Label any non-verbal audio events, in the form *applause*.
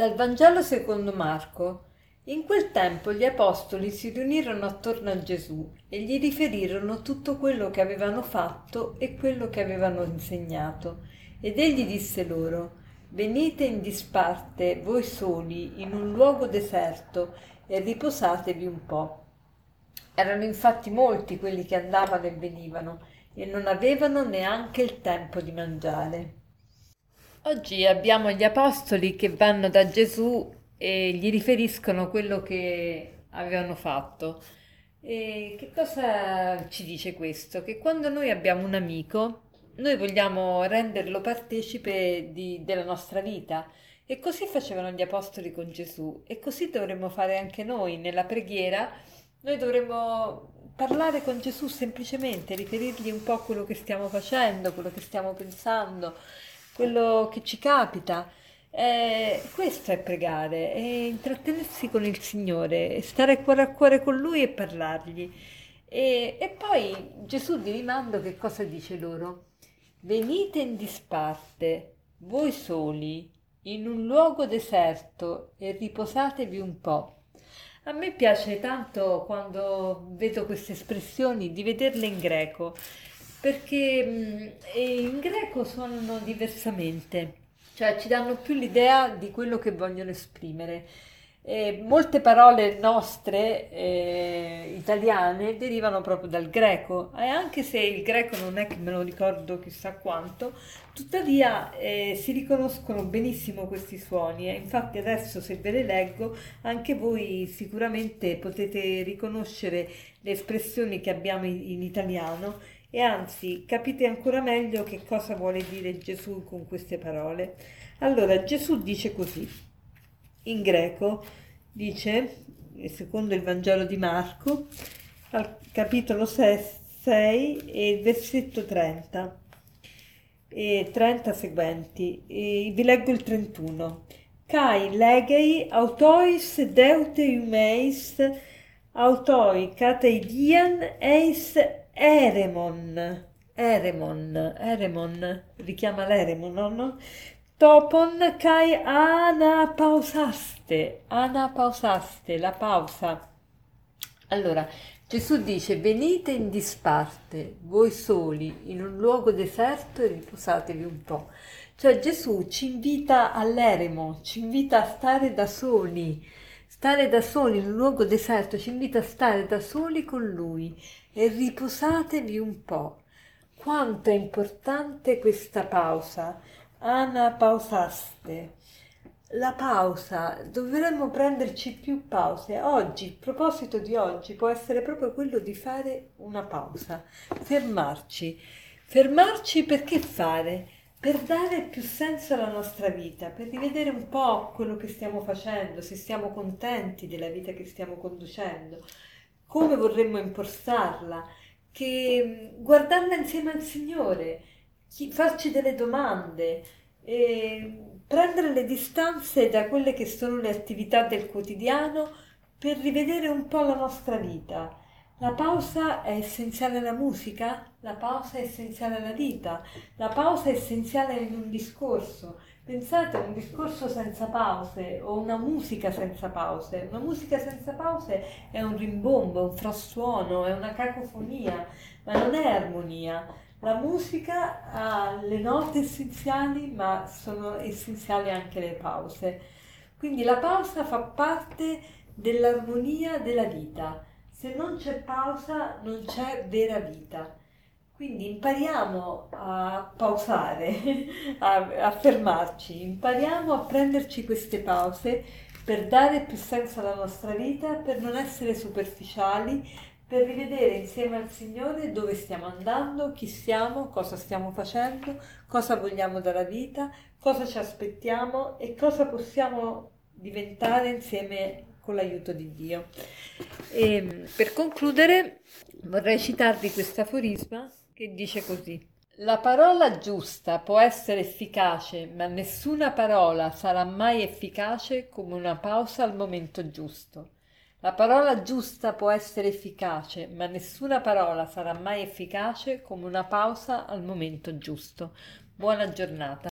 Dal Vangelo secondo Marco. In quel tempo gli apostoli si riunirono attorno a Gesù e gli riferirono tutto quello che avevano fatto e quello che avevano insegnato. Ed egli disse loro, Venite in disparte voi soli in un luogo deserto e riposatevi un po'. Erano infatti molti quelli che andavano e venivano e non avevano neanche il tempo di mangiare. Oggi abbiamo gli apostoli che vanno da Gesù e gli riferiscono quello che avevano fatto. E che cosa ci dice questo? Che quando noi abbiamo un amico, noi vogliamo renderlo partecipe di, della nostra vita. E così facevano gli apostoli con Gesù e così dovremmo fare anche noi nella preghiera. Noi dovremmo parlare con Gesù semplicemente, riferirgli un po' quello che stiamo facendo, quello che stiamo pensando quello che ci capita. Eh, questo è pregare, è intrattenersi con il Signore, stare cuore a cuore con Lui e parlargli. E, e poi Gesù di rimando che cosa dice loro? Venite in disparte, voi soli, in un luogo deserto e riposatevi un po'. A me piace tanto quando vedo queste espressioni di vederle in greco perché mm, in greco suonano diversamente, cioè ci danno più l'idea di quello che vogliono esprimere. E molte parole nostre eh, italiane derivano proprio dal greco. E anche se il greco non è che me lo ricordo chissà quanto, tuttavia eh, si riconoscono benissimo questi suoni. E infatti adesso se ve le leggo anche voi sicuramente potete riconoscere le espressioni che abbiamo in, in italiano e anzi capite ancora meglio che cosa vuole dire Gesù con queste parole. Allora Gesù dice così, in greco dice, secondo il Vangelo di Marco, al capitolo 6, 6 e il versetto 30 e 30 seguenti. E vi leggo il 31. Kai legei autois deute iumeis autoi kateidian eis Eremon, Eremon, Eremon, richiama l'Eremon, no? Topon kai anapausaste, anapausaste, la pausa. Allora, Gesù dice, venite in disparte, voi soli, in un luogo deserto e riposatevi un po'. Cioè Gesù ci invita all'eremo, ci invita a stare da soli, stare da soli in un luogo deserto, ci invita a stare da soli con Lui e riposatevi un po'. Quanto è importante questa pausa. Ana pausaste. La pausa, dovremmo prenderci più pause. Oggi, il proposito di oggi può essere proprio quello di fare una pausa, fermarci. Fermarci perché fare? Per dare più senso alla nostra vita, per rivedere un po' quello che stiamo facendo, se siamo contenti della vita che stiamo conducendo, come vorremmo impostarla, che guardarla insieme al Signore, farci delle domande, prendere le distanze da quelle che sono le attività del quotidiano per rivedere un po' la nostra vita. La pausa è essenziale alla musica, la pausa è essenziale alla vita, la pausa è essenziale in un discorso, Pensate a un discorso senza pause o una musica senza pause. Una musica senza pause è un rimbombo, un frastuono, è una cacofonia, ma non è armonia. La musica ha le note essenziali, ma sono essenziali anche le pause. Quindi la pausa fa parte dell'armonia della vita. Se non c'è pausa non c'è vera vita. Quindi impariamo a pausare, *laughs* a, a, fermarci, impariamo a prenderci queste pause per dare più senso alla nostra vita, per non essere superficiali, per rivedere insieme al Signore dove stiamo andando, chi siamo, cosa stiamo facendo, cosa vogliamo dalla vita, cosa ci aspettiamo e cosa possiamo diventare insieme con l'aiuto di Dio. E per concludere vorrei citarvi questo aforisma che dice così. La parola giusta può essere efficace, ma nessuna parola sarà mai efficace come una pausa al momento giusto. La parola giusta può essere efficace, ma nessuna parola sarà mai efficace come una pausa al momento giusto. Buona giornata.